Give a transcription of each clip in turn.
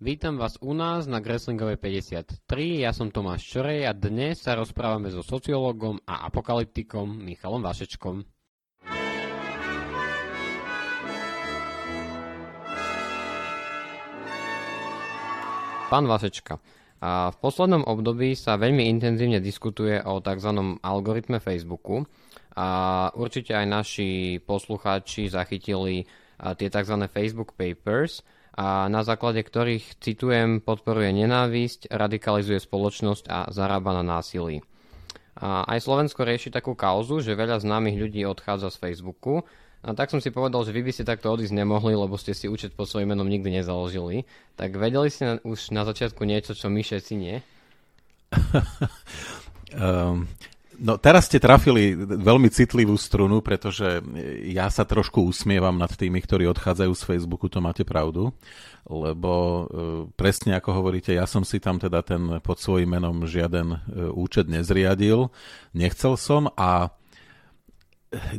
Vítam vás u nás na Greslingovej 53, ja som Tomáš Čorej a dnes sa rozprávame so sociológom a apokalyptikom Michalom Vašečkom. Pán Vašečka, a v poslednom období sa veľmi intenzívne diskutuje o tzv. algoritme Facebooku a určite aj naši poslucháči zachytili tie tzv. Facebook Papers – a na základe ktorých, citujem, podporuje nenávisť, radikalizuje spoločnosť a zarába na násilí. A aj Slovensko rieši takú kauzu, že veľa známych ľudí odchádza z Facebooku. A tak som si povedal, že vy by ste takto odísť nemohli, lebo ste si účet pod svojím menom nikdy nezaložili. Tak vedeli ste už na začiatku niečo, čo my všetci nie? um, No teraz ste trafili veľmi citlivú strunu, pretože ja sa trošku usmievam nad tými, ktorí odchádzajú z Facebooku, to máte pravdu, lebo e, presne ako hovoríte, ja som si tam teda ten pod svojím menom žiaden e, účet nezriadil, nechcel som a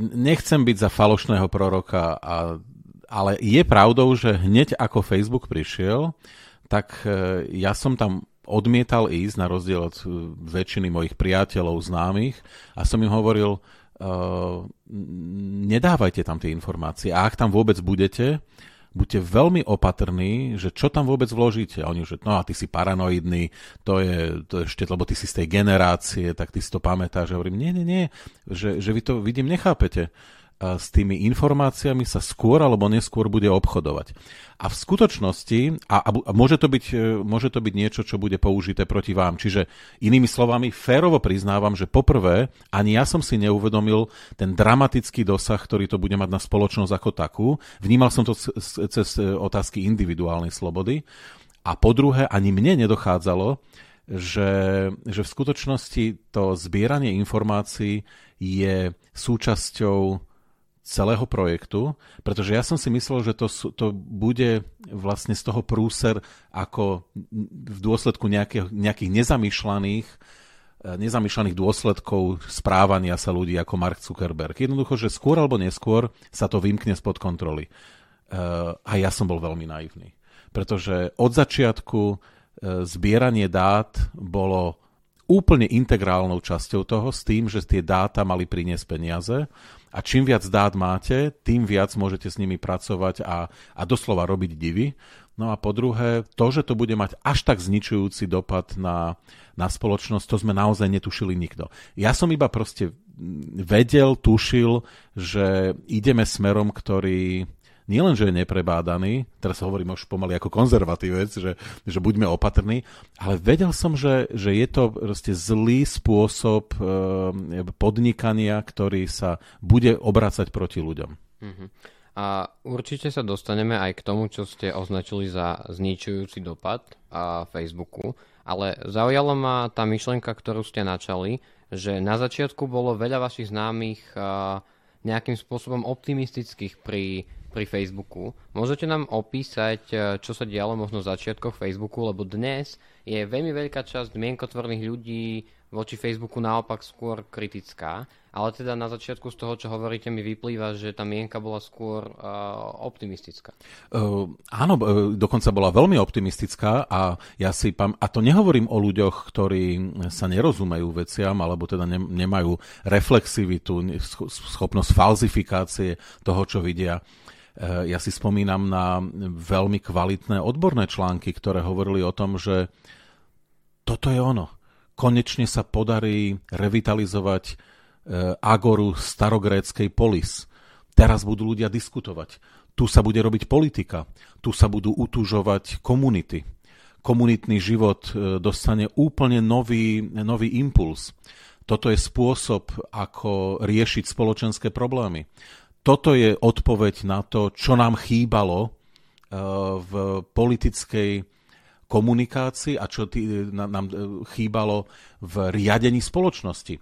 nechcem byť za falošného proroka, a, ale je pravdou, že hneď ako Facebook prišiel, tak e, ja som tam odmietal ísť na rozdiel od uh, väčšiny mojich priateľov, známych a som im hovoril, uh, nedávajte tam tie informácie a ak tam vôbec budete, buďte veľmi opatrní, že čo tam vôbec vložíte. A oni že, no a ty si paranoidný, to je, to je ešte, lebo ty si z tej generácie, tak ty si to pamätáš. Ja hovorím, nie, nie, nie, že, že vy to, vidím, nechápete s tými informáciami sa skôr alebo neskôr bude obchodovať. A v skutočnosti, a, a môže, to byť, e, môže to byť niečo, čo bude použité proti vám. Čiže inými slovami, férovo priznávam, že poprvé ani ja som si neuvedomil ten dramatický dosah, ktorý to bude mať na spoločnosť ako takú. Vnímal som to cez otázky individuálnej slobody. A po druhé, ani mne nedochádzalo, že, že v skutočnosti to zbieranie informácií je súčasťou celého projektu, pretože ja som si myslel, že to, to bude vlastne z toho prúser ako v dôsledku nejakých, nejakých nezamýšľaných eh, nezamýšľaných dôsledkov správania sa ľudí ako Mark Zuckerberg. Jednoducho, že skôr alebo neskôr sa to vymkne spod kontroly. Eh, a ja som bol veľmi naivný. Pretože od začiatku eh, zbieranie dát bolo úplne integrálnou časťou toho s tým, že tie dáta mali priniesť peniaze a čím viac dát máte, tým viac môžete s nimi pracovať a, a doslova robiť divy. No a po druhé, to, že to bude mať až tak zničujúci dopad na, na spoločnosť, to sme naozaj netušili nikto. Ja som iba proste vedel, tušil, že ideme smerom, ktorý nielen, že je neprebádaný, teraz hovorím už pomaly ako konzervatívec, že, že buďme opatrní, ale vedel som, že, že je to proste zlý spôsob e, podnikania, ktorý sa bude obracať proti ľuďom. Uh-huh. A určite sa dostaneme aj k tomu, čo ste označili za zničujúci dopad a Facebooku, ale zaujala ma tá myšlienka, ktorú ste načali, že na začiatku bolo veľa vašich známych nejakým spôsobom optimistických pri pri Facebooku. Môžete nám opísať, e, čo sa dialo možno v začiatkoch Facebooku, lebo dnes je veľmi veľká časť mienkotvorných ľudí voči Facebooku naopak skôr kritická, ale teda na začiatku z toho, čo hovoríte, mi vyplýva, že tá mienka bola skôr uh, optimistická. Uh, áno, dokonca bola veľmi optimistická a ja si pam- a to nehovorím o ľuďoch, ktorí sa nerozumejú veciam, alebo teda ne- nemajú reflexivitu, schopnosť falzifikácie toho, čo vidia. Eh, ja si spomínam na veľmi kvalitné odborné články, ktoré hovorili o tom, že toto je ono. Konečne sa podarí revitalizovať eh, agoru starogréckej polis. Teraz budú ľudia diskutovať. Tu sa bude robiť politika. Tu sa budú utužovať komunity. Komunitný život eh, dostane úplne nový, nový impuls. Toto je spôsob, ako riešiť spoločenské problémy toto je odpoveď na to, čo nám chýbalo eh, v politickej komunikácii a čo tý, nám eh, chýbalo v riadení spoločnosti.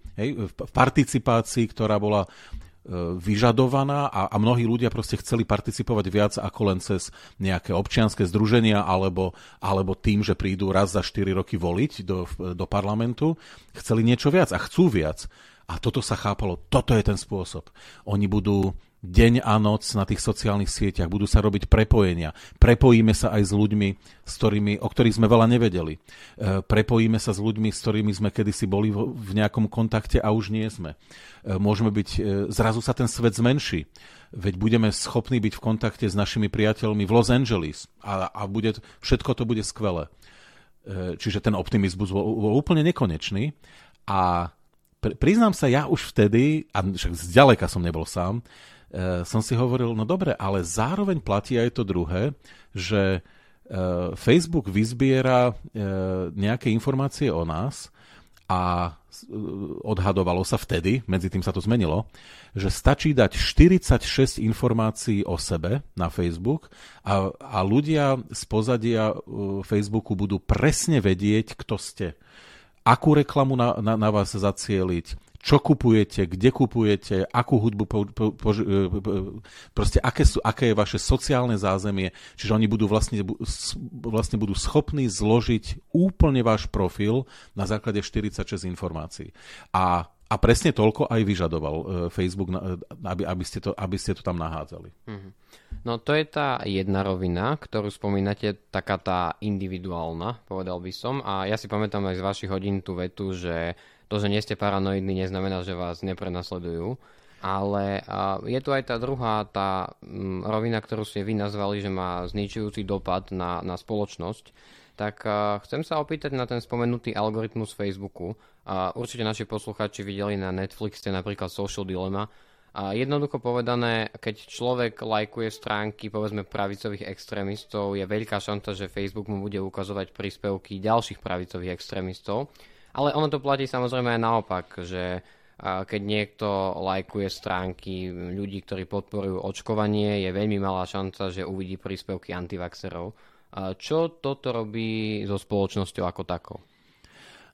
V participácii, ktorá bola eh, vyžadovaná a, a mnohí ľudia proste chceli participovať viac ako len cez nejaké občianske združenia alebo, alebo tým, že prídu raz za 4 roky voliť do, do parlamentu. Chceli niečo viac a chcú viac. A toto sa chápalo, toto je ten spôsob. Oni budú deň a noc na tých sociálnych sieťach, budú sa robiť prepojenia. Prepojíme sa aj s ľuďmi, s ktorými, o ktorých sme veľa nevedeli. E, prepojíme sa s ľuďmi, s ktorými sme kedysi boli v nejakom kontakte a už nie sme. E, môžeme byť, e, zrazu sa ten svet zmenší. Veď budeme schopní byť v kontakte s našimi priateľmi v Los Angeles a, a bude, všetko to bude skvelé. Čiže ten optimizmus bol, bol úplne nekonečný a priznám sa, ja už vtedy, a však zďaleka som nebol sám, som si hovoril, no dobre, ale zároveň platí aj to druhé, že uh, Facebook vyzbiera uh, nejaké informácie o nás a odhadovalo sa vtedy, medzi tým sa to zmenilo, že stačí dať 46 informácií o sebe na Facebook a, a ľudia z pozadia Facebooku budú presne vedieť, kto ste akú reklamu na, na, na vás zacieliť, čo kupujete, kde kupujete, akú hudbu, po, po, po, e, proste aké, sú, aké je vaše sociálne zázemie, čiže oni budú vlastne, vlastne budú schopní zložiť úplne váš profil na základe 46 informácií. A a presne toľko aj vyžadoval uh, Facebook, uh, aby, aby, ste to, aby ste to tam nahádzali. Mm-hmm. No to je tá jedna rovina, ktorú spomínate, taká tá individuálna, povedal by som. A ja si pamätám aj z vašich hodín tú vetu, že to, že nie ste paranoidní, neznamená, že vás neprenasledujú. Ale je tu aj tá druhá, tá um, rovina, ktorú ste vy nazvali, že má zničujúci dopad na, na spoločnosť tak chcem sa opýtať na ten spomenutý algoritmus Facebooku. Určite naši posluchači videli na Netflixe napríklad Social Dilemma. A jednoducho povedané, keď človek lajkuje stránky povedzme pravicových extrémistov, je veľká šanca, že Facebook mu bude ukazovať príspevky ďalších pravicových extrémistov. Ale ono to platí samozrejme aj naopak, že keď niekto lajkuje stránky ľudí, ktorí podporujú očkovanie, je veľmi malá šanca, že uvidí príspevky antivaxerov. Čo toto robí so spoločnosťou ako takou?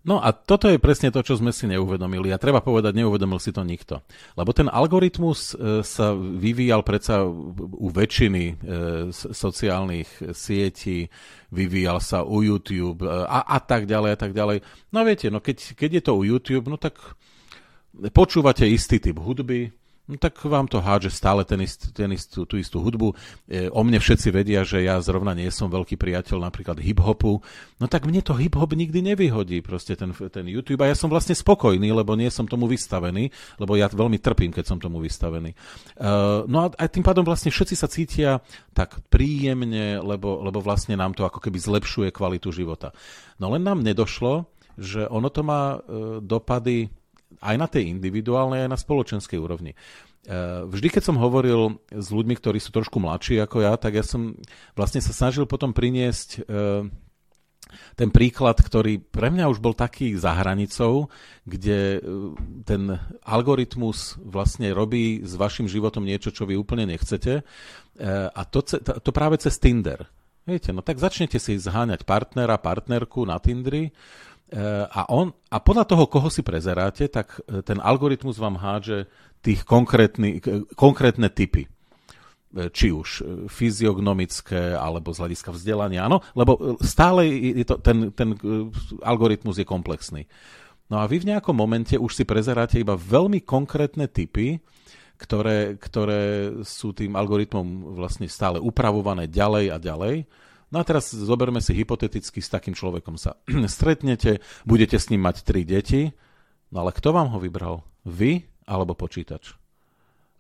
No a toto je presne to, čo sme si neuvedomili. A treba povedať, neuvedomil si to nikto. Lebo ten algoritmus e, sa vyvíjal predsa u väčšiny e, sociálnych sietí, vyvíjal sa u YouTube e, a, a tak ďalej a tak ďalej. No viete, no keď, keď je to u YouTube, no tak počúvate istý typ hudby, no tak vám to hádže stále ten ist, ten ist, tú, tú istú hudbu. E, o mne všetci vedia, že ja zrovna nie som veľký priateľ napríklad hip-hopu. No tak mne to hip-hop nikdy nevyhodí, proste ten, ten YouTube. A ja som vlastne spokojný, lebo nie som tomu vystavený, lebo ja veľmi trpím, keď som tomu vystavený. E, no a aj tým pádom vlastne všetci sa cítia tak príjemne, lebo, lebo vlastne nám to ako keby zlepšuje kvalitu života. No len nám nedošlo, že ono to má e, dopady aj na tej individuálnej, aj na spoločenskej úrovni. E, vždy, keď som hovoril s ľuďmi, ktorí sú trošku mladší ako ja, tak ja som vlastne sa snažil potom priniesť e, ten príklad, ktorý pre mňa už bol taký za hranicou, kde e, ten algoritmus vlastne robí s vašim životom niečo, čo vy úplne nechcete. A to, to práve cez Tinder. Viete, no tak začnete si zháňať partnera, partnerku na Tindri a, on, a podľa toho, koho si prezeráte, tak e, ten algoritmus vám hádže tých konkrétne typy. Či už fyziognomické, alebo z hľadiska vzdelania. Áno, lebo stále je to, ten, ten algoritmus je komplexný. No a vy v nejakom momente už si prezeráte iba veľmi konkrétne typy, ktoré, ktoré sú tým algoritmom vlastne stále upravované ďalej a ďalej. No a teraz zoberme si hypoteticky, s takým človekom sa stretnete, budete s ním mať tri deti, no ale kto vám ho vybral? Vy alebo počítač?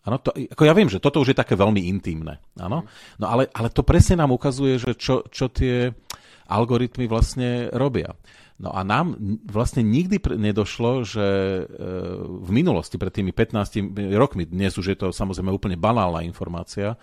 Ano, to, ako ja viem, že toto už je také veľmi intimné, áno? No ale, ale to presne nám ukazuje, že čo, čo tie algoritmy vlastne robia. No a nám vlastne nikdy nedošlo, že e, v minulosti, pred tými 15 rokmi, dnes už je to samozrejme úplne banálna informácia,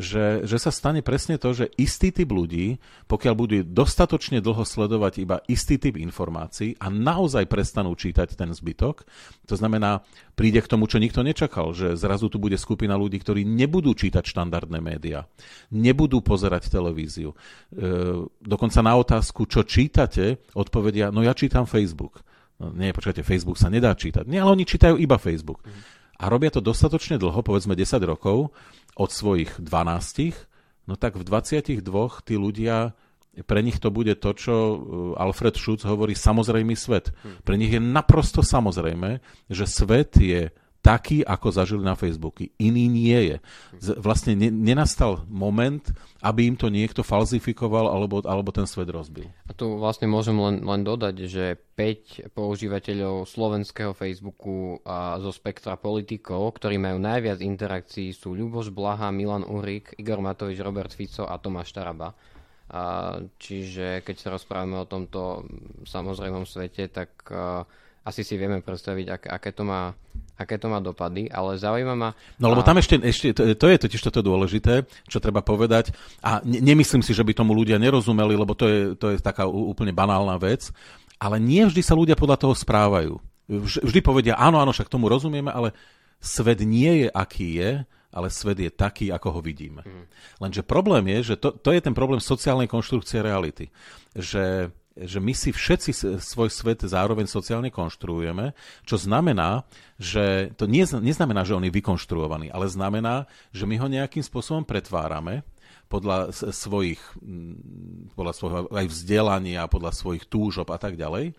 že, že sa stane presne to, že istý typ ľudí, pokiaľ budú dostatočne dlho sledovať iba istý typ informácií a naozaj prestanú čítať ten zbytok, to znamená, príde k tomu, čo nikto nečakal, že zrazu tu bude skupina ľudí, ktorí nebudú čítať štandardné médiá, nebudú pozerať televíziu. E, dokonca na otázku, čo čítate, odpovedia, no ja čítam Facebook. No, nie, počkajte, Facebook sa nedá čítať. Nie, ale oni čítajú iba Facebook. Mm a robia to dostatočne dlho, povedzme 10 rokov, od svojich 12, no tak v 22 tí ľudia, pre nich to bude to, čo uh, Alfred Schutz hovorí samozrejmý svet. Hm. Pre nich je naprosto samozrejme, že svet je taký, ako zažili na Facebooku. Iný nie je. Vlastne ne, nenastal moment, aby im to niekto falzifikoval alebo, alebo ten svet rozbil. A tu vlastne môžem len, len dodať, že 5 používateľov slovenského Facebooku a zo spektra politikov, ktorí majú najviac interakcií, sú Ľuboš Blaha, Milan Uhrik, Igor Matovič, Robert Fico a Tomáš Taraba. A, čiže keď sa rozprávame o tomto samozrejmom svete, tak a, asi si vieme predstaviť, ak, aké, to má, aké to má dopady, ale zaujíma ma... No lebo tam ešte, ešte to, to je totiž toto dôležité, čo treba povedať a ne, nemyslím si, že by tomu ľudia nerozumeli, lebo to je, to je taká úplne banálna vec, ale nie vždy sa ľudia podľa toho správajú. Vždy povedia, áno, áno, však tomu rozumieme, ale svet nie je, aký je, ale svet je taký, ako ho vidíme. Mm. Lenže problém je, že to, to je ten problém sociálnej konštrukcie reality. Že že my si všetci svoj svet zároveň sociálne konštruujeme, čo znamená, že to neznamená, že on je vykonštruovaný, ale znamená, že my ho nejakým spôsobom pretvárame podľa svojich, podľa svojho aj vzdelania, podľa svojich túžob a tak ďalej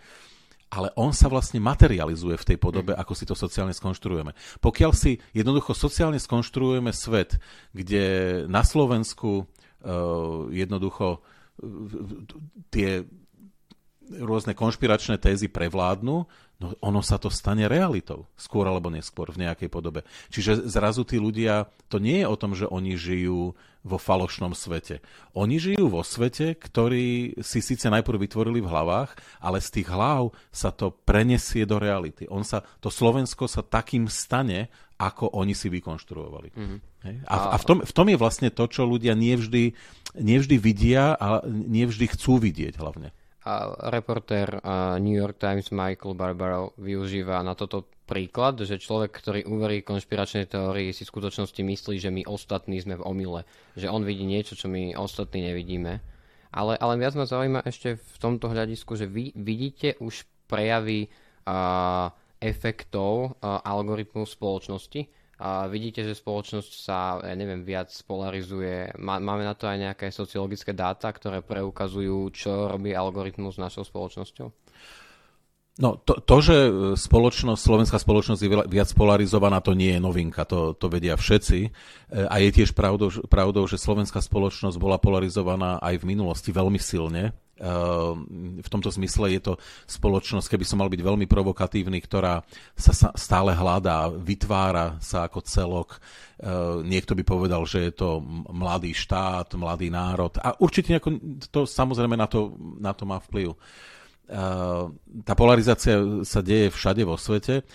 ale on sa vlastne materializuje v tej podobe, ako si to sociálne skonštruujeme. Pokiaľ si jednoducho sociálne skonštruujeme svet, kde na Slovensku uh, jednoducho uh, tie rôzne konšpiračné tézy prevládnu, no ono sa to stane realitou, skôr alebo neskôr v nejakej podobe. Čiže zrazu tí ľudia, to nie je o tom, že oni žijú vo falošnom svete. Oni žijú vo svete, ktorý si síce najprv vytvorili v hlavách, ale z tých hlav sa to prenesie do reality. On sa, to Slovensko sa takým stane, ako oni si vykonštruovali. Mm-hmm. A, a v, tom, v tom je vlastne to, čo ľudia nevždy, nevždy vidia a nevždy chcú vidieť hlavne. Reportér New York Times Michael Barbaro využíva na toto príklad, že človek, ktorý uverí konšpiračnej teórii, si v skutočnosti myslí, že my ostatní sme v omyle. Že on vidí niečo, čo my ostatní nevidíme. Ale, ale viac ma zaujíma ešte v tomto hľadisku, že vy vidíte už prejavy uh, efektov uh, algoritmu spoločnosti vidíte, že spoločnosť sa, ja neviem, viac polarizuje. Máme na to aj nejaké sociologické dáta, ktoré preukazujú, čo robí algoritmus s našou spoločnosťou? No, to, to, že spoločnosť, slovenská spoločnosť je viac polarizovaná, to nie je novinka, to, to vedia všetci. E, a je tiež pravdou, pravdou, že slovenská spoločnosť bola polarizovaná aj v minulosti veľmi silne. Ehm, v tomto zmysle je to spoločnosť, keby som mal byť veľmi provokatívny, ktorá sa stále hľadá, vytvára sa ako celok. Ehm, niekto by povedal, že je to mladý štát, mladý národ. A určite to samozrejme na to, na to má vplyv. Ehm, tá polarizácia sa deje všade vo svete.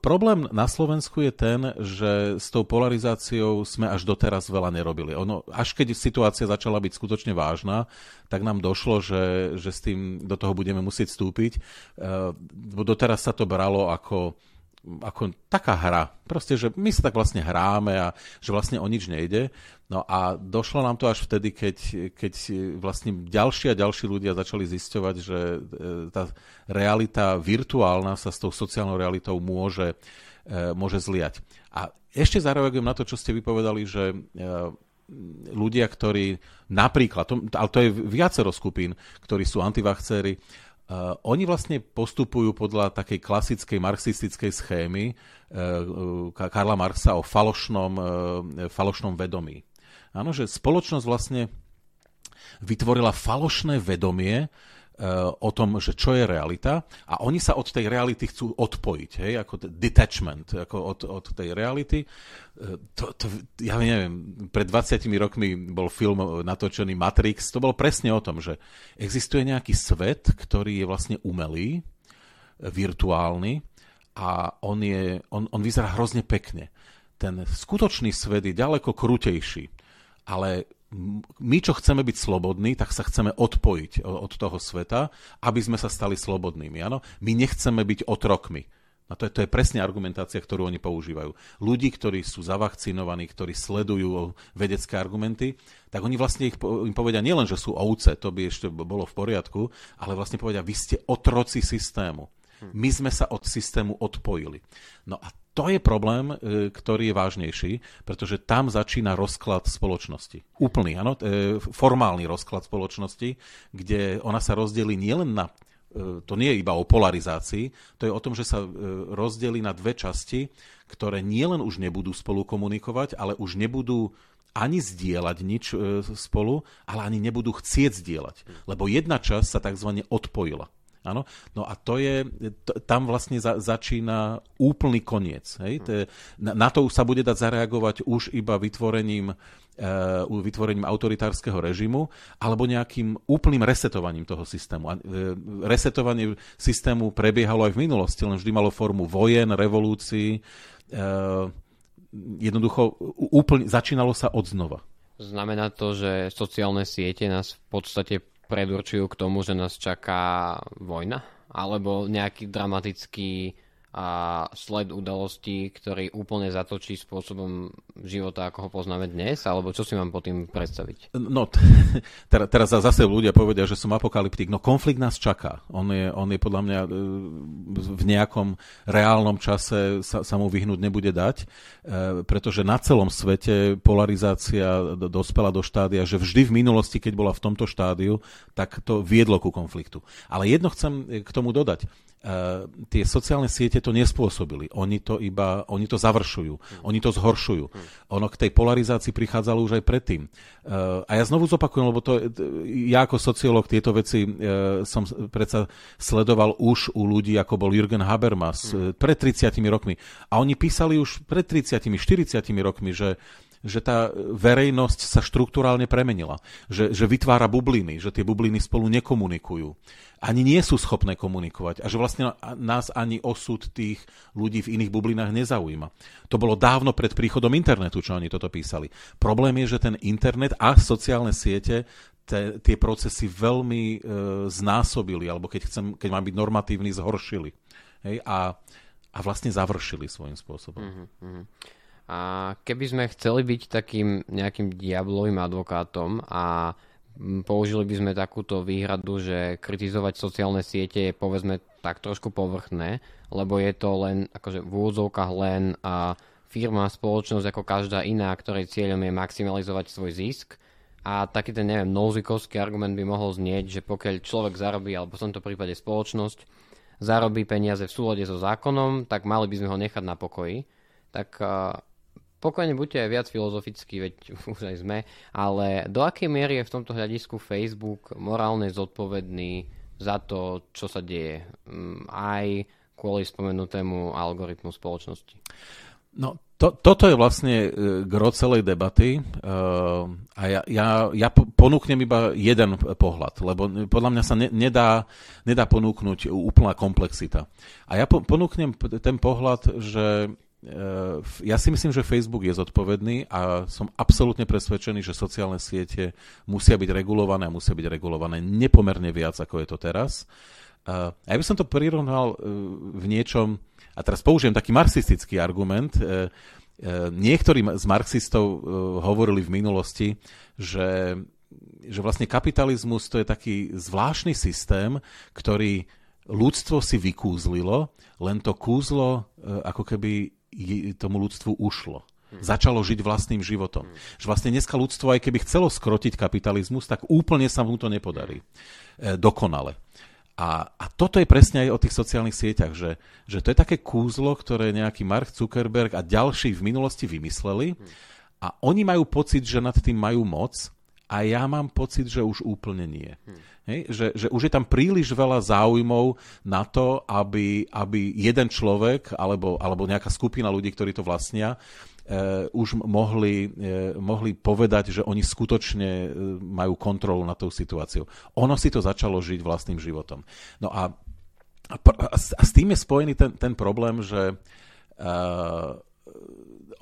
Problém na Slovensku je ten, že s tou polarizáciou sme až doteraz veľa nerobili. Ono, až keď situácia začala byť skutočne vážna, tak nám došlo, že, že s tým do toho budeme musieť vstúpiť. Doteraz sa to bralo ako ako taká hra. Proste, že my sa tak vlastne hráme a že vlastne o nič nejde. No a došlo nám to až vtedy, keď, keď vlastne ďalší a ďalší ľudia začali zisťovať, že e, tá realita virtuálna sa s tou sociálnou realitou môže, e, môže zliať. A ešte zareagujem na to, čo ste vypovedali, že e, ľudia, ktorí napríklad, ale to je viacero skupín, ktorí sú antivachcéri, Uh, oni vlastne postupujú podľa takej klasickej marxistickej schémy uh, Karla Marxa o falošnom, uh, falošnom vedomí. Áno, že spoločnosť vlastne vytvorila falošné vedomie, o tom, že čo je realita a oni sa od tej reality chcú odpojiť, hej, ako detachment, ako od, od tej reality. E, to, to, ja neviem, pred 20 rokmi bol film natočený Matrix, to bol presne o tom, že existuje nejaký svet, ktorý je vlastne umelý, virtuálny a on, je, on, on vyzerá hrozne pekne. Ten skutočný svet je ďaleko krutejší, ale my, čo chceme byť slobodní, tak sa chceme odpojiť od toho sveta, aby sme sa stali slobodnými. Áno? My nechceme byť otrokmi. A to je, to je presne argumentácia, ktorú oni používajú. Ľudí, ktorí sú zavakcinovaní, ktorí sledujú vedecké argumenty, tak oni vlastne ich, im povedia nielen, že sú ovce, to by ešte bolo v poriadku, ale vlastne povedia, vy ste otroci systému. My sme sa od systému odpojili. No a to je problém, e, ktorý je vážnejší, pretože tam začína rozklad spoločnosti. Úplný, áno, e, formálny rozklad spoločnosti, kde ona sa rozdelí nielen na to nie je iba o polarizácii, to je o tom, že sa rozdelí na dve časti, ktoré nielen už nebudú spolu komunikovať, ale už nebudú ani zdieľať nič spolu, ale ani nebudú chcieť zdieľať. Lebo jedna časť sa tzv. odpojila. Áno? No a to je, to, tam vlastne za, začína úplný koniec. Hej? To je, na, na to sa bude dať zareagovať už iba vytvorením, uh, vytvorením autoritárskeho režimu alebo nejakým úplným resetovaním toho systému. A, uh, resetovanie systému prebiehalo aj v minulosti, len vždy malo formu vojen, revolúcií. Uh, jednoducho úplne, začínalo sa od znova. Znamená to, že sociálne siete nás v podstate predurčujú k tomu, že nás čaká vojna? Alebo nejaký dramatický a sled udalostí, ktorý úplne zatočí spôsobom života, ako ho poznáme dnes? Alebo čo si mám po tým predstaviť? No, teraz, teraz zase ľudia povedia, že som apokalyptik. No konflikt nás čaká. On je, on je podľa mňa e, v nejakom reálnom čase sa, sa mu vyhnúť nebude dať, e, pretože na celom svete polarizácia dospela do štádia, že vždy v minulosti, keď bola v tomto štádiu, tak to viedlo ku konfliktu. Ale jedno chcem k tomu dodať tie sociálne siete to nespôsobili. Oni to iba, oni to završujú. Mm. Oni to zhoršujú. Mm. Ono k tej polarizácii prichádzalo už aj predtým. Uh, a ja znovu zopakujem, lebo to, ja ako sociológ tieto veci uh, som predsa sledoval už u ľudí, ako bol Jürgen Habermas mm. pred 30 rokmi. A oni písali už pred 30 40 rokmi, že že tá verejnosť sa štruktúrálne premenila. Že, že vytvára bubliny, že tie bubliny spolu nekomunikujú. Ani nie sú schopné komunikovať. A že vlastne nás ani osud tých ľudí v iných bublinách nezaujíma. To bolo dávno pred príchodom internetu, čo oni toto písali. Problém je, že ten internet a sociálne siete te, tie procesy veľmi e, znásobili, alebo keď, chcem, keď mám byť normatívny, zhoršili. Hej? A, a vlastne završili svojím spôsobom. Mm-hmm. A keby sme chceli byť takým nejakým diablovým advokátom a použili by sme takúto výhradu, že kritizovať sociálne siete je povedzme tak trošku povrchné, lebo je to len akože v úvodzovkách len a firma, spoločnosť ako každá iná, ktorej cieľom je maximalizovať svoj zisk. A taký ten, neviem, nouzikovský argument by mohol znieť, že pokiaľ človek zarobí, alebo v tomto prípade spoločnosť, zarobí peniaze v súlade so zákonom, tak mali by sme ho nechať na pokoji. Tak Pokojne buďte aj viac filozofickí, veď už aj sme, ale do akej miery je v tomto hľadisku Facebook morálne zodpovedný za to, čo sa deje, mm, aj kvôli spomenutému algoritmu spoločnosti? No, to, toto je vlastne uh, gro celej debaty uh, a ja, ja, ja ponúknem iba jeden pohľad, lebo podľa mňa sa ne, nedá, nedá ponúknuť úplná komplexita. A ja po, ponúknem ten pohľad, že ja si myslím, že Facebook je zodpovedný a som absolútne presvedčený, že sociálne siete musia byť regulované a musia byť regulované nepomerne viac, ako je to teraz. Eh, a ja by som to prirovnal eh, v niečom, a teraz použijem taký marxistický argument, niektorí z marxistov hovorili v minulosti, že, že vlastne kapitalizmus to je taký zvláštny systém, ktorý ľudstvo si vykúzlilo, len to kúzlo ako keby tomu ľudstvu ušlo. Hmm. Začalo žiť vlastným životom. Hmm. Že vlastne dneska ľudstvo, aj keby chcelo skrotiť kapitalizmus, tak úplne sa mu to nepodarí. E, dokonale. A, a toto je presne aj o tých sociálnych sieťach, že, že to je také kúzlo, ktoré nejaký Mark Zuckerberg a ďalší v minulosti vymysleli a oni majú pocit, že nad tým majú moc a ja mám pocit, že už úplne nie. Hmm. Hej? Že, že už je tam príliš veľa záujmov na to, aby, aby jeden človek alebo, alebo nejaká skupina ľudí, ktorí to vlastnia, uh, už mohli, uh, mohli povedať, že oni skutočne uh, majú kontrolu nad tou situáciou. Ono si to začalo žiť vlastným životom. No a, a, a s tým je spojený ten, ten problém, že uh,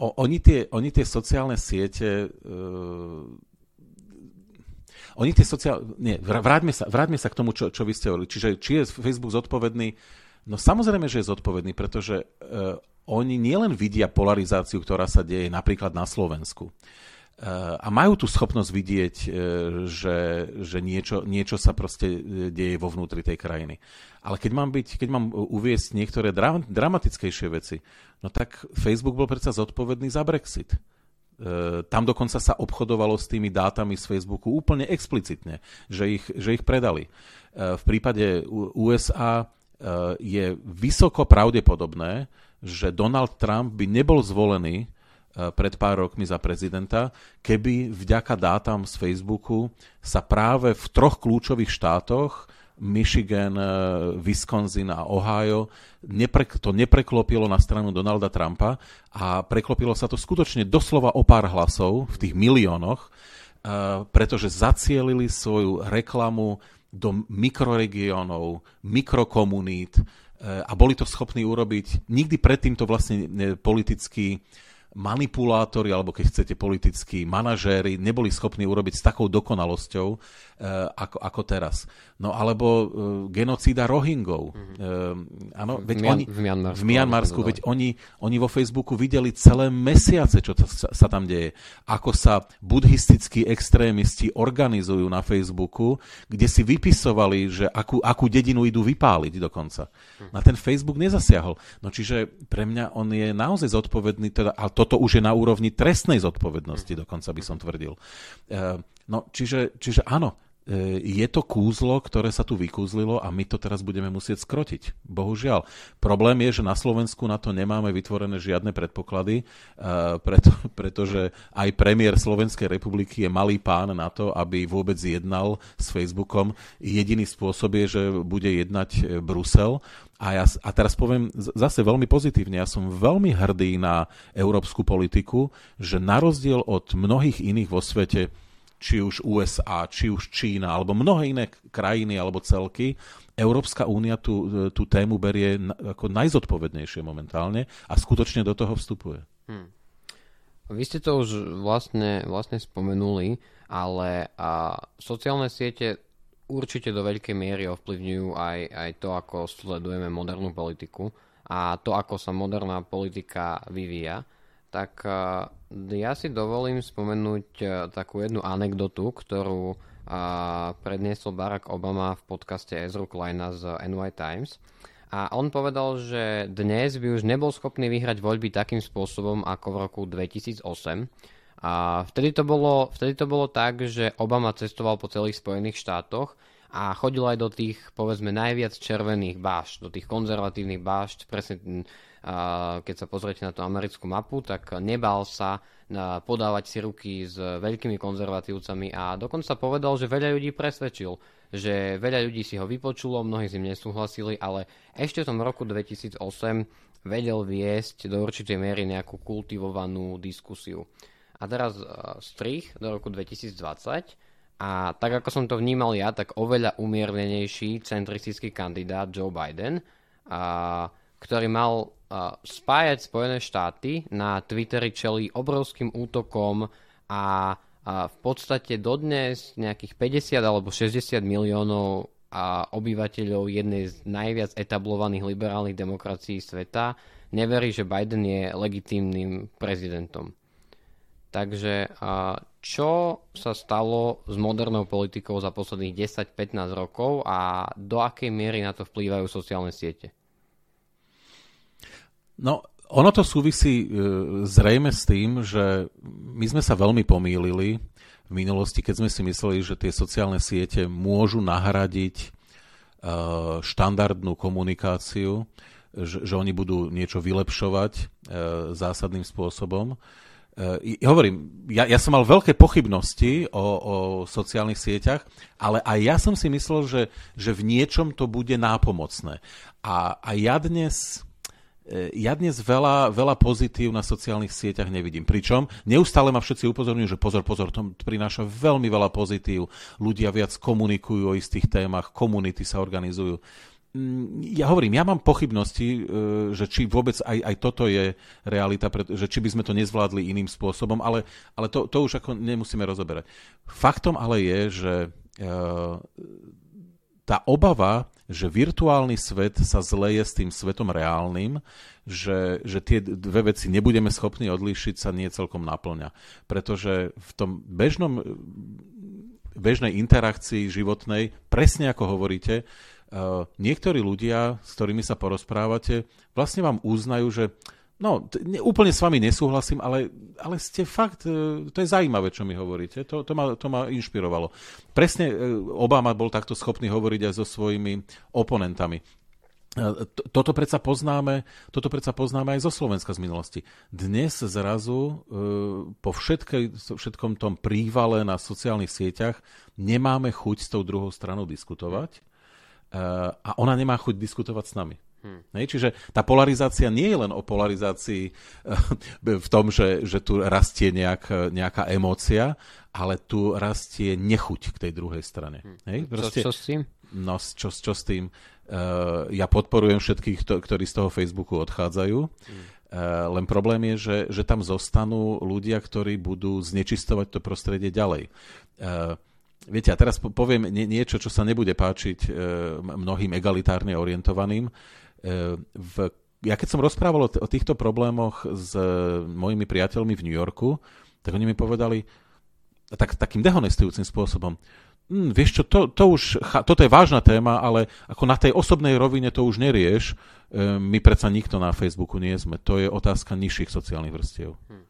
oni, tie, oni tie sociálne siete uh, oni tie sociálne... Nie, vráťme sa, vráťme sa k tomu, čo, čo vy ste hovorili. Čiže či je Facebook zodpovedný? No samozrejme, že je zodpovedný, pretože uh, oni nielen vidia polarizáciu, ktorá sa deje napríklad na Slovensku, uh, a majú tu schopnosť vidieť, uh, že, že niečo, niečo sa proste deje vo vnútri tej krajiny. Ale keď mám, byť, keď mám uviesť niektoré dra- dramatickejšie veci, no tak Facebook bol predsa zodpovedný za Brexit. Tam dokonca sa obchodovalo s tými dátami z Facebooku úplne explicitne, že ich, že ich predali. V prípade USA je vysoko pravdepodobné, že Donald Trump by nebol zvolený pred pár rokmi za prezidenta, keby vďaka dátam z Facebooku sa práve v troch kľúčových štátoch Michigan, eh, Wisconsin a Ohio, nepre, to nepreklopilo na stranu Donalda Trumpa a preklopilo sa to skutočne doslova o pár hlasov v tých miliónoch, eh, pretože zacielili svoju reklamu do mikroregiónov, mikrokomunít eh, a boli to schopní urobiť. Nikdy predtým to vlastne politicky manipulátori, alebo keď chcete politickí manažéri, neboli schopní urobiť s takou dokonalosťou, uh, ako, ako teraz. No alebo uh, genocída Rohingov. Mm-hmm. Uh, veď v, oni, v Mianmarsku. V Mianmarsku, veď oni, oni vo Facebooku videli celé mesiace, čo to, sa, sa tam deje. Ako sa buddhistickí extrémisti organizujú na Facebooku, kde si vypisovali, že akú, akú dedinu idú vypáliť dokonca. Mm. Na ten Facebook nezasiahol. No čiže pre mňa on je naozaj zodpovedný, teda, ale toto už je na úrovni trestnej zodpovednosti, dokonca by som tvrdil. Eh, no, čiže, čiže áno, je to kúzlo, ktoré sa tu vykúzlilo a my to teraz budeme musieť skrotiť. Bohužiaľ. Problém je, že na Slovensku na to nemáme vytvorené žiadne predpoklady, eh, preto, pretože aj premiér Slovenskej republiky je malý pán na to, aby vôbec jednal s Facebookom. Jediný spôsob je, že bude jednať Brusel a, ja, a teraz poviem zase veľmi pozitívne, ja som veľmi hrdý na európsku politiku, že na rozdiel od mnohých iných vo svete, či už USA, či už Čína, alebo mnohé iné krajiny alebo celky, Európska únia tú, tú tému berie ako najzodpovednejšie momentálne a skutočne do toho vstupuje. Hmm. Vy ste to už vlastne, vlastne spomenuli, ale a sociálne siete určite do veľkej miery ovplyvňujú aj, aj to, ako sledujeme modernú politiku a to, ako sa moderná politika vyvíja, tak uh, ja si dovolím spomenúť uh, takú jednu anekdotu, ktorú uh, predniesol Barack Obama v podcaste Ezra Kleina z NY Times. A on povedal, že dnes by už nebol schopný vyhrať voľby takým spôsobom ako v roku 2008, a vtedy to, bolo, vtedy to bolo tak, že Obama cestoval po celých Spojených štátoch a chodil aj do tých, povedzme, najviac červených bášť, do tých konzervatívnych bášť, presne keď sa pozriete na tú americkú mapu, tak nebal sa podávať si ruky s veľkými konzervatívcami a dokonca povedal, že veľa ľudí presvedčil, že veľa ľudí si ho vypočulo, mnohí s ním nesúhlasili, ale ešte v tom roku 2008 vedel viesť do určitej miery nejakú kultivovanú diskusiu. A teraz uh, strich do roku 2020 a tak ako som to vnímal ja, tak oveľa umiernenejší centristický kandidát Joe Biden, a, ktorý mal spájať Spojené štáty na Twitteri čeli obrovským útokom a, a v podstate dodnes nejakých 50 alebo 60 miliónov a obyvateľov jednej z najviac etablovaných liberálnych demokracií sveta neverí, že Biden je legitímnym prezidentom. Takže čo sa stalo s modernou politikou za posledných 10-15 rokov a do akej miery na to vplývajú sociálne siete? No, ono to súvisí e, zrejme s tým, že my sme sa veľmi pomýlili v minulosti, keď sme si mysleli, že tie sociálne siete môžu nahradiť e, štandardnú komunikáciu, že, že oni budú niečo vylepšovať e, zásadným spôsobom. Uh, hovorím, ja, ja som mal veľké pochybnosti o, o sociálnych sieťach, ale aj ja som si myslel, že, že v niečom to bude nápomocné. A, a ja dnes, ja dnes veľa, veľa pozitív na sociálnych sieťach nevidím. Pričom neustále ma všetci upozorňujú, že pozor, pozor, to prináša veľmi veľa pozitív. Ľudia viac komunikujú o istých témach, komunity sa organizujú. Mm, ja hovorím, ja mám pochybnosti, e, že či vôbec aj, aj toto je realita, že či by sme to nezvládli iným spôsobom, ale, ale to, to už ako nemusíme rozoberať. Faktom ale je, že e, tá obava, že virtuálny svet sa zleje s tým svetom reálnym, že, že tie dve veci nebudeme schopní odlíšiť, sa nie celkom naplňa. Pretože v tom bežnom, bežnej interakcii životnej, presne ako hovoríte, niektorí ľudia, s ktorými sa porozprávate, vlastne vám uznajú, že No, t- ne, úplne s vami nesúhlasím, ale, ale ste fakt, e, to je zaujímavé, čo mi hovoríte. To, to, ma, to ma inšpirovalo. Presne e, Obama bol takto schopný hovoriť aj so svojimi oponentami. E, toto predsa poznáme, toto predsa poznáme aj zo Slovenska z minulosti. Dnes zrazu po všetkej, všetkom tom prívale na sociálnych sieťach nemáme chuť s tou druhou stranou diskutovať a ona nemá chuť diskutovať s nami. Hmm. Hej, čiže tá polarizácia nie je len o polarizácii eh, v tom, že, že tu rastie nejak, nejaká emócia, ale tu rastie nechuť k tej druhej strane. Hmm. Hej, proste, čo, čo s tým? No, čo, čo s tým? Uh, ja podporujem všetkých, to, ktorí z toho Facebooku odchádzajú. Hmm. Uh, len problém je, že, že tam zostanú ľudia, ktorí budú znečistovať to prostredie ďalej. Uh, Viete, a teraz poviem niečo, čo sa nebude páčiť mnohým egalitárne orientovaným. V, ja keď som rozprával o, t- o týchto problémoch s e, mojimi priateľmi v New Yorku, tak oni mi povedali tak, takým dehonestujúcim spôsobom, hm, vieš čo, to, to už, toto je vážna téma, ale ako na tej osobnej rovine to už nerieš, e, my predsa nikto na Facebooku nie sme, to je otázka nižších sociálnych vrstiev. Hmm.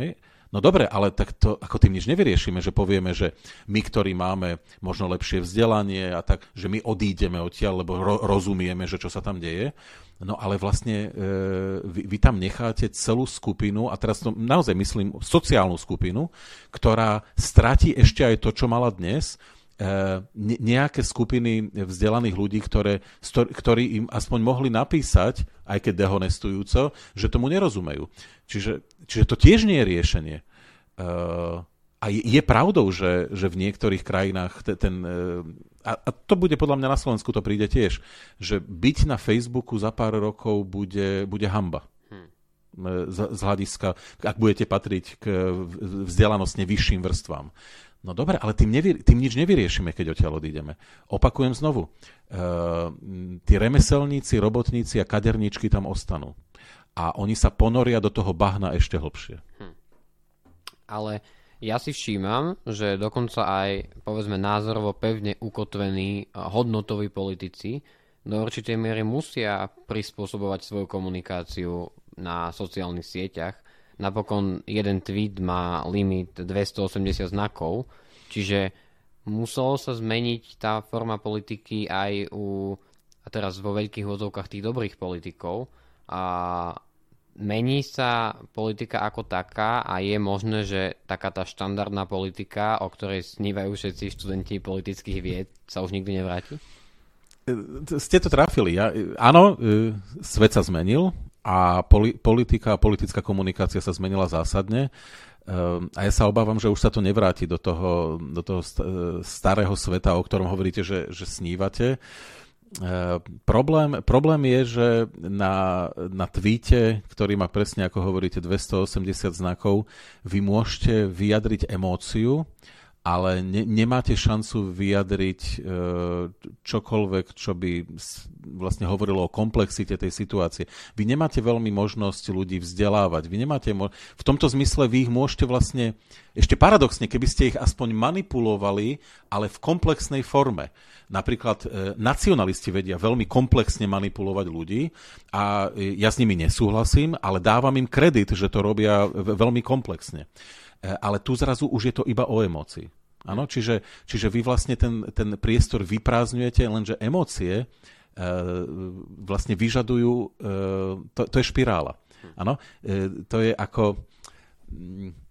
Hej? No dobre, ale tak to ako tým nič nevyriešime, že povieme, že my, ktorí máme možno lepšie vzdelanie a tak, že my odídeme odtiaľ, lebo ro- rozumieme, že čo sa tam deje. No ale vlastne e, vy, vy tam necháte celú skupinu, a teraz to naozaj myslím sociálnu skupinu, ktorá stratí ešte aj to, čo mala dnes, nejaké skupiny vzdelaných ľudí, ktoré, ktorí im aspoň mohli napísať, aj keď dehonestujúco, že tomu nerozumejú. Čiže, čiže to tiež nie je riešenie. Uh, a je, je pravdou, že, že v niektorých krajinách ten... ten uh, a, a to bude podľa mňa na Slovensku, to príde tiež, že byť na Facebooku za pár rokov bude, bude hamba. Hmm. Z, z hľadiska, ak budete patriť k vzdelanostne vyšším vrstvám. No dobre, ale tým, nevy, tým nič nevyriešime, keď odtiaľ odídeme. Opakujem znovu. Uh, tí remeselníci, robotníci a kaderníčky tam ostanú a oni sa ponoria do toho bahna ešte hlbšie. Hm. Ale ja si všímam, že dokonca aj, povedzme, názorovo pevne ukotvení hodnotoví politici do určitej miery musia prispôsobovať svoju komunikáciu na sociálnych sieťach. Napokon jeden tweet má limit 280 znakov, čiže muselo sa zmeniť tá forma politiky aj u, a teraz vo veľkých vozovkách tých dobrých politikov, a mení sa politika ako taká a je možné, že taká tá štandardná politika, o ktorej snívajú všetci študenti politických vied, sa už nikdy nevráti? E, ste to trafili. Ja, áno, e, svet sa zmenil a poli, politika a politická komunikácia sa zmenila zásadne. E, a ja sa obávam, že už sa to nevráti do toho, do toho starého sveta, o ktorom hovoríte, že, že snívate. Uh, problém, problém je, že na, na tweete, ktorý má presne, ako hovoríte, 280 znakov, vy môžete vyjadriť emóciu, ale ne, nemáte šancu vyjadriť e, čokoľvek, čo by vlastne hovorilo o komplexite tej situácie. Vy nemáte veľmi možnosť ľudí vzdelávať. Vy nemáte mo- v tomto zmysle vy ich môžete vlastne, ešte paradoxne, keby ste ich aspoň manipulovali, ale v komplexnej forme. Napríklad e, nacionalisti vedia veľmi komplexne manipulovať ľudí a e, ja s nimi nesúhlasím, ale dávam im kredit, že to robia veľmi komplexne. E, ale tu zrazu už je to iba o emócii. Áno, čiže, čiže vy vlastne ten, ten priestor vyprázdňujete, lenže emócie e, vlastne vyžadujú, e, to, to je špirála. Áno, to je ako mm,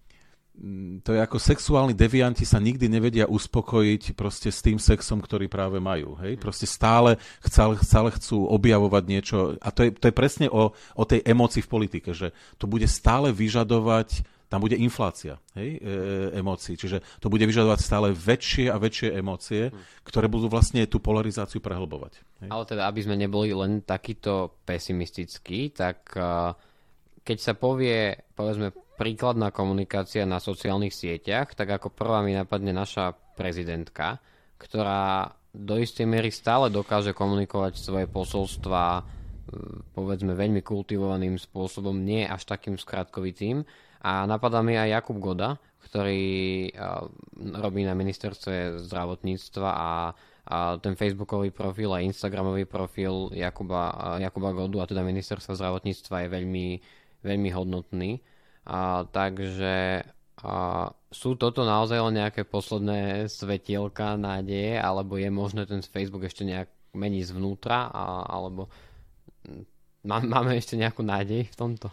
to je ako sexuálni devianti sa nikdy nevedia uspokojiť proste s tým sexom, ktorý práve majú. Hej? Proste stále, stále, stále chcú objavovať niečo a to je, to je presne o, o tej emócii v politike, že to bude stále vyžadovať tam bude inflácia hej, e, emócií. Čiže to bude vyžadovať stále väčšie a väčšie emócie, ktoré budú vlastne tú polarizáciu prehlbovať. Hej. Ale teda, aby sme neboli len takýto pesimistickí, tak uh, keď sa povie, povedzme, príkladná komunikácia na sociálnych sieťach, tak ako prvá mi napadne naša prezidentka, ktorá do istej miery stále dokáže komunikovať svoje posolstva povedzme veľmi kultivovaným spôsobom, nie až takým skratkovitým, a napadá mi aj Jakub Goda, ktorý robí na ministerstve zdravotníctva a, a ten facebookový profil a instagramový profil Jakuba, Jakuba Godu a teda ministerstva zdravotníctva je veľmi veľmi hodnotný. A, takže a, sú toto naozaj len nejaké posledné svetielka nádeje, alebo je možné ten Facebook ešte nejak meniť zvnútra, a, alebo máme ešte nejakú nádej v tomto?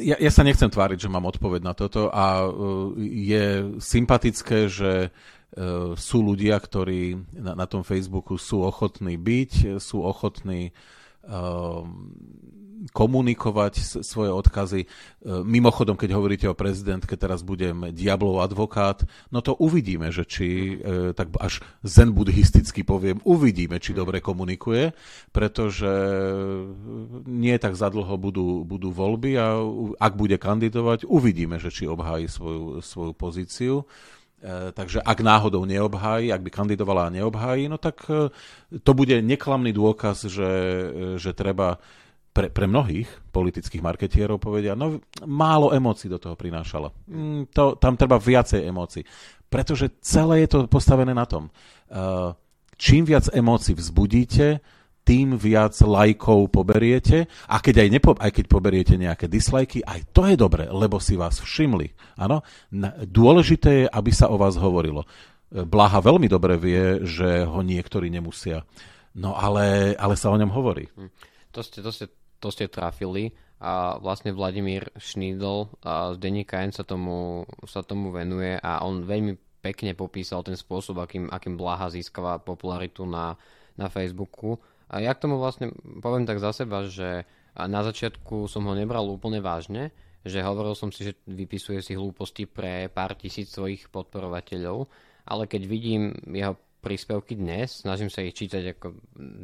Ja, ja sa nechcem tváriť, že mám odpoveď na toto a uh, je sympatické, že uh, sú ľudia, ktorí na, na tom Facebooku sú ochotní byť, sú ochotní komunikovať svoje odkazy. E, mimochodom, keď hovoríte o prezidentke, teraz budem diablov advokát, no to uvidíme, že či, e, tak až zen buddhisticky poviem, uvidíme, či dobre komunikuje, pretože nie tak zadlho budú, budú voľby a ak bude kandidovať, uvidíme, že či obhájí svoju, svoju pozíciu. E, takže ak náhodou neobhájí, ak by kandidovala a neobhájí, no tak to bude neklamný dôkaz, že, že treba pre, pre mnohých politických marketierov povedia, no málo emócií do toho prinášala. Mm, to, tam treba viacej emócií. Pretože celé je to postavené na tom. Čím viac emócií vzbudíte, tým viac lajkov poberiete a keď aj, nepo, aj keď poberiete nejaké dislajky, aj to je dobre, lebo si vás všimli. Áno? Dôležité je, aby sa o vás hovorilo. Blaha veľmi dobre vie, že ho niektorí nemusia. No ale, ale sa o ňom hovorí. Hm. To ste, to ste to ste trafili a vlastne Vladimír Šnídl z denníka N sa tomu, sa tomu venuje a on veľmi pekne popísal ten spôsob, akým, akým Blaha získava popularitu na, na Facebooku. A ja k tomu vlastne poviem tak za seba, že na začiatku som ho nebral úplne vážne, že hovoril som si, že vypisuje si hlúposti pre pár tisíc svojich podporovateľov, ale keď vidím jeho príspevky dnes, snažím sa ich čítať ako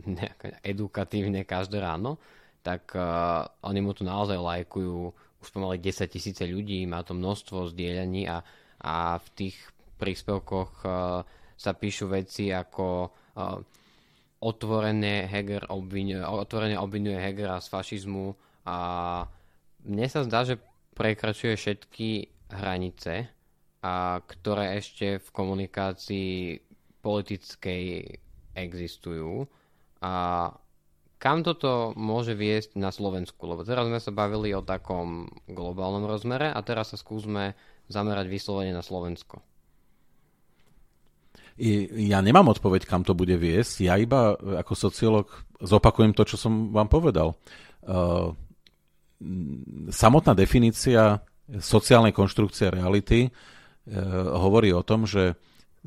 edukatívne každé ráno, tak uh, oni mu tu naozaj lajkujú už pomaly 10 tisíce ľudí, má to množstvo zdieľaní a, a v tých príspevkoch uh, sa píšu veci ako uh, otvorene Heger obvinuje, otvorene obvinuje Hegera z fašizmu a mne sa zdá, že prekračuje všetky hranice, a ktoré ešte v komunikácii politickej existujú. A kam toto môže viesť na Slovensku? Lebo teraz sme sa bavili o takom globálnom rozmere a teraz sa skúsme zamerať vyslovene na Slovensko. Ja nemám odpoveď, kam to bude viesť. Ja iba ako sociológ zopakujem to, čo som vám povedal. Uh, samotná definícia sociálnej konštrukcie reality uh, hovorí o tom, že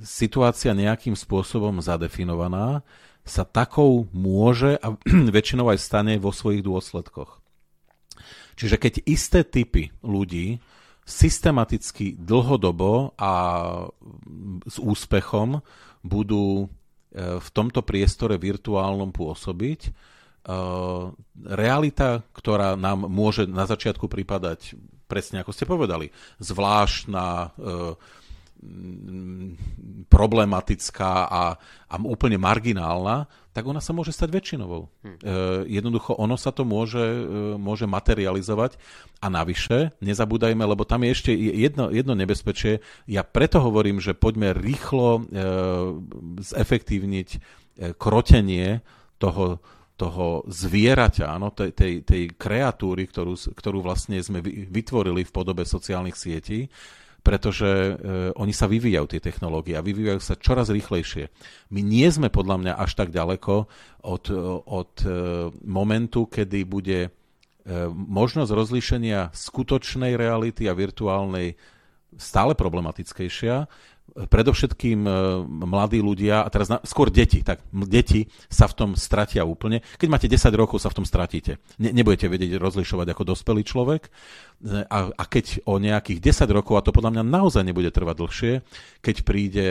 situácia nejakým spôsobom zadefinovaná sa takou môže a väčšinou aj stane vo svojich dôsledkoch. Čiže keď isté typy ľudí systematicky dlhodobo a s úspechom budú e, v tomto priestore virtuálnom pôsobiť, e, realita, ktorá nám môže na začiatku pripadať presne ako ste povedali, zvláštna, e, problematická a, a úplne marginálna, tak ona sa môže stať väčšinovou. Hm. E, jednoducho ono sa to môže, e, môže materializovať a navyše, nezabúdajme, lebo tam je ešte jedno, jedno nebezpečie, ja preto hovorím, že poďme rýchlo e, zefektívniť e, krotenie toho, toho zvieraťa, áno, tej, tej, tej kreatúry, ktorú, ktorú vlastne sme vytvorili v podobe sociálnych sietí, pretože e, oni sa vyvíjajú, tie technológie, a vyvíjajú sa čoraz rýchlejšie. My nie sme podľa mňa až tak ďaleko od, od e, momentu, kedy bude e, možnosť rozlíšenia skutočnej reality a virtuálnej stále problematickejšia predovšetkým e, mladí ľudia, a teraz na, skôr deti, tak deti sa v tom stratia úplne. Keď máte 10 rokov, sa v tom stratíte. Ne, nebudete vedieť rozlišovať ako dospelý človek. E, a, a keď o nejakých 10 rokov, a to podľa mňa naozaj nebude trvať dlhšie, keď príde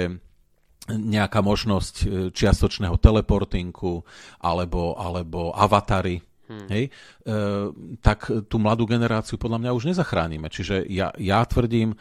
nejaká možnosť e, čiastočného teleportinku alebo, alebo avatary, Hmm. Hej, e, tak tú mladú generáciu podľa mňa už nezachránime. Čiže ja, ja tvrdím, e,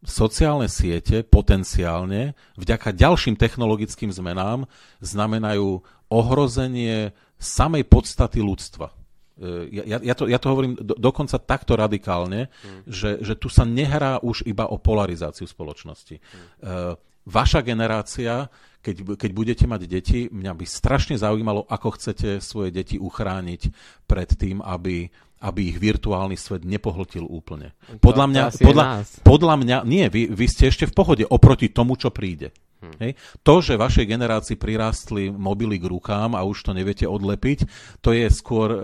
sociálne siete potenciálne vďaka ďalším technologickým zmenám znamenajú ohrozenie samej podstaty ľudstva. E, ja, ja, to, ja to hovorím do, dokonca takto radikálne, mm. že, že tu sa nehrá už iba o polarizáciu spoločnosti. Mm. vaša generácia, keď, keď budete mať deti, mňa by strašne zaujímalo, ako chcete svoje deti uchrániť pred tým, aby, aby ich virtuálny svet nepohltil úplne. Podľa mňa, podľa, podľa mňa nie, vy, vy ste ešte v pohode oproti tomu, čo príde. Hmm. Hej. To, že vašej generácii prirástli mobily k rukám a už to neviete odlepiť, to je skôr, e,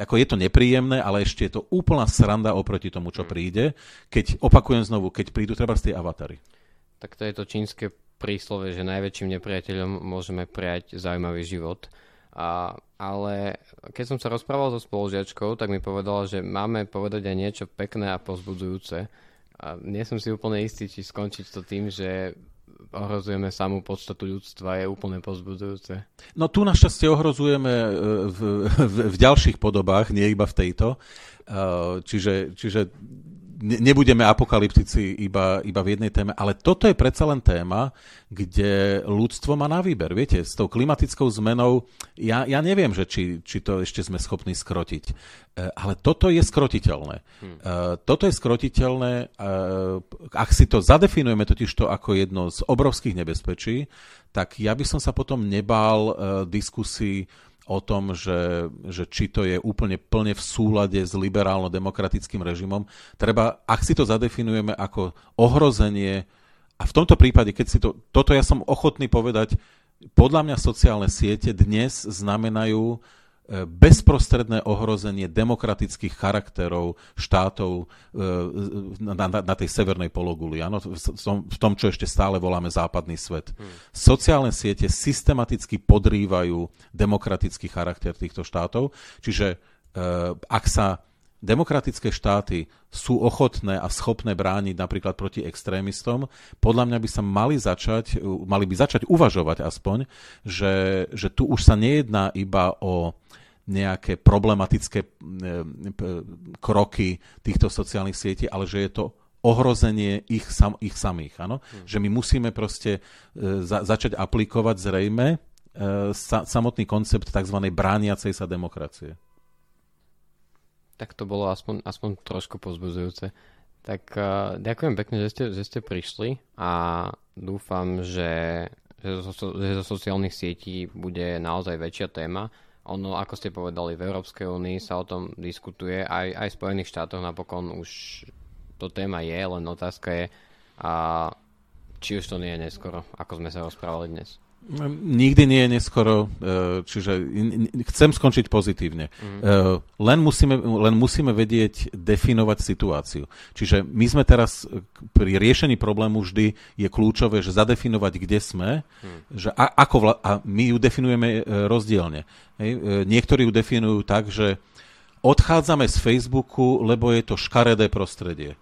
ako je to nepríjemné, ale ešte je to úplná sranda oproti tomu, čo hmm. príde, keď, opakujem znovu, keď prídu treba z tej avatary. Tak to je to čínske príslove, že najväčším nepriateľom môžeme prijať zaujímavý život. A, ale keď som sa rozprával so spolužiačkou, tak mi povedala, že máme povedať aj niečo pekné a pozbudzujúce. A nie som si úplne istý, či skončiť to tým, že ohrozujeme samú podstatu ľudstva, je úplne pozbudzujúce. No tu našťastie ohrozujeme e, v, v, v ďalších podobách, nie iba v tejto. E, čiže, čiže nebudeme apokalyptici iba, iba v jednej téme, ale toto je predsa len téma, kde ľudstvo má na výber. Viete, s tou klimatickou zmenou, ja, ja neviem, že či, či to ešte sme schopní skrotiť, e, ale toto je skrotiteľné. Hmm. Toto je skrotiteľné, e, ak si to zadefinujeme totiž to ako jedno z obrovských nebezpečí, tak ja by som sa potom nebál diskusii o tom, že, že či to je úplne plne v súlade s liberálno-demokratickým režimom. Treba, ak si to zadefinujeme ako ohrozenie, a v tomto prípade, keď si to, toto ja som ochotný povedať, podľa mňa sociálne siete dnes znamenajú bezprostredné ohrozenie demokratických charakterov štátov e, na, na, na tej severnej pologuli, áno, v, tom, v tom, čo ešte stále voláme západný svet. Hmm. Sociálne siete systematicky podrývajú demokratický charakter týchto štátov, čiže e, ak sa demokratické štáty sú ochotné a schopné brániť napríklad proti extrémistom, podľa mňa by sa mali začať, mali by začať uvažovať aspoň, že, že tu už sa nejedná iba o nejaké problematické e, kroky týchto sociálnych sietí, ale že je to ohrozenie ich, sam, ich samých. Ano? Hmm. Že my musíme proste e, za, začať aplikovať zrejme e, sa, samotný koncept tzv. brániacej sa demokracie. Tak to bolo aspoň, aspoň trošku pozbudzujúce. Tak uh, ďakujem pekne, že ste, že ste prišli a dúfam, že, že, zo, že zo sociálnych sietí bude naozaj väčšia téma ono, ako ste povedali, v Európskej únii sa o tom diskutuje, aj, aj v Spojených štátoch napokon už to téma je, len otázka je, a či už to nie je neskoro, ako sme sa rozprávali dnes. Nikdy nie je neskoro, e, čiže chcem skončiť pozitívne. Mm. Len musíme, len musíme vedieť definovať situáciu. Čiže my sme teraz pri riešení problému vždy je kľúčové, že zadefinovať, kde sme, mm. že a, ako vla, a my ju definujeme e, rozdielne. Hej. Niektorí ju definujú tak, že odchádzame z Facebooku, lebo je to škaredé prostredie.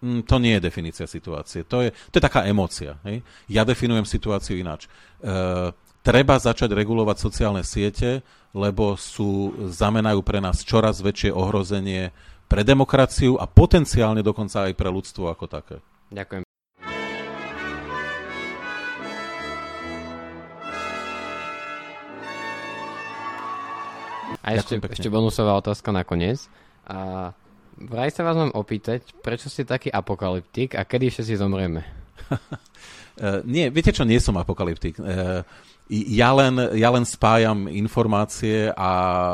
Mm, to nie je definícia situácie. To je, to je taká emócia. Hej? Ja definujem situáciu ináč. E, treba začať regulovať sociálne siete, lebo sú, znamenajú pre nás čoraz väčšie ohrozenie pre demokraciu a potenciálne dokonca aj pre ľudstvo ako také. Ďakujem. A ešte, ešte bonusová otázka nakoniec. A vraj sa vás mám opýtať, prečo ste taký apokalyptik a kedy všetci zomrieme? uh, nie, viete čo, nie som apokalyptik. Uh, ja len, ja len spájam informácie a,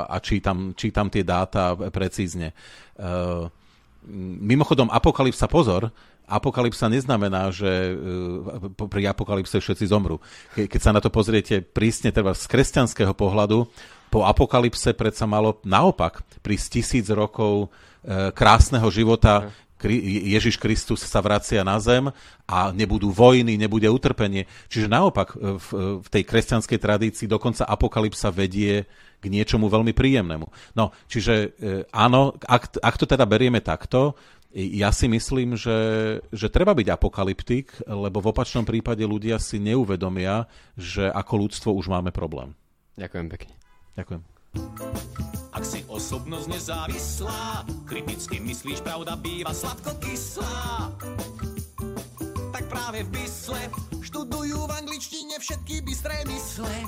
a čítam, čítam tie dáta precízne. Uh, mimochodom, apokalypsa, pozor, apokalypsa neznamená, že uh, pri apokalypse všetci zomru. Ke, keď sa na to pozriete prísne teda z kresťanského pohľadu, po apokalypse predsa malo naopak prísť tisíc rokov krásneho života Ježiš Kristus sa vracia na zem a nebudú vojny, nebude utrpenie. Čiže naopak e, v, v tej kresťanskej tradícii dokonca apokalypsa vedie k niečomu veľmi príjemnému. No, čiže áno, ak, ak to teda berieme takto, ja si myslím, že, že treba byť apokalyptik, lebo v opačnom prípade ľudia si neuvedomia, že ako ľudstvo už máme problém. Ďakujem pekne. Ďakujem. Osobnosť nezávislá, kriticky myslíš, pravda býva sladkokyslá. Tak práve v Bysle študujú v angličtine všetky bystré mysle.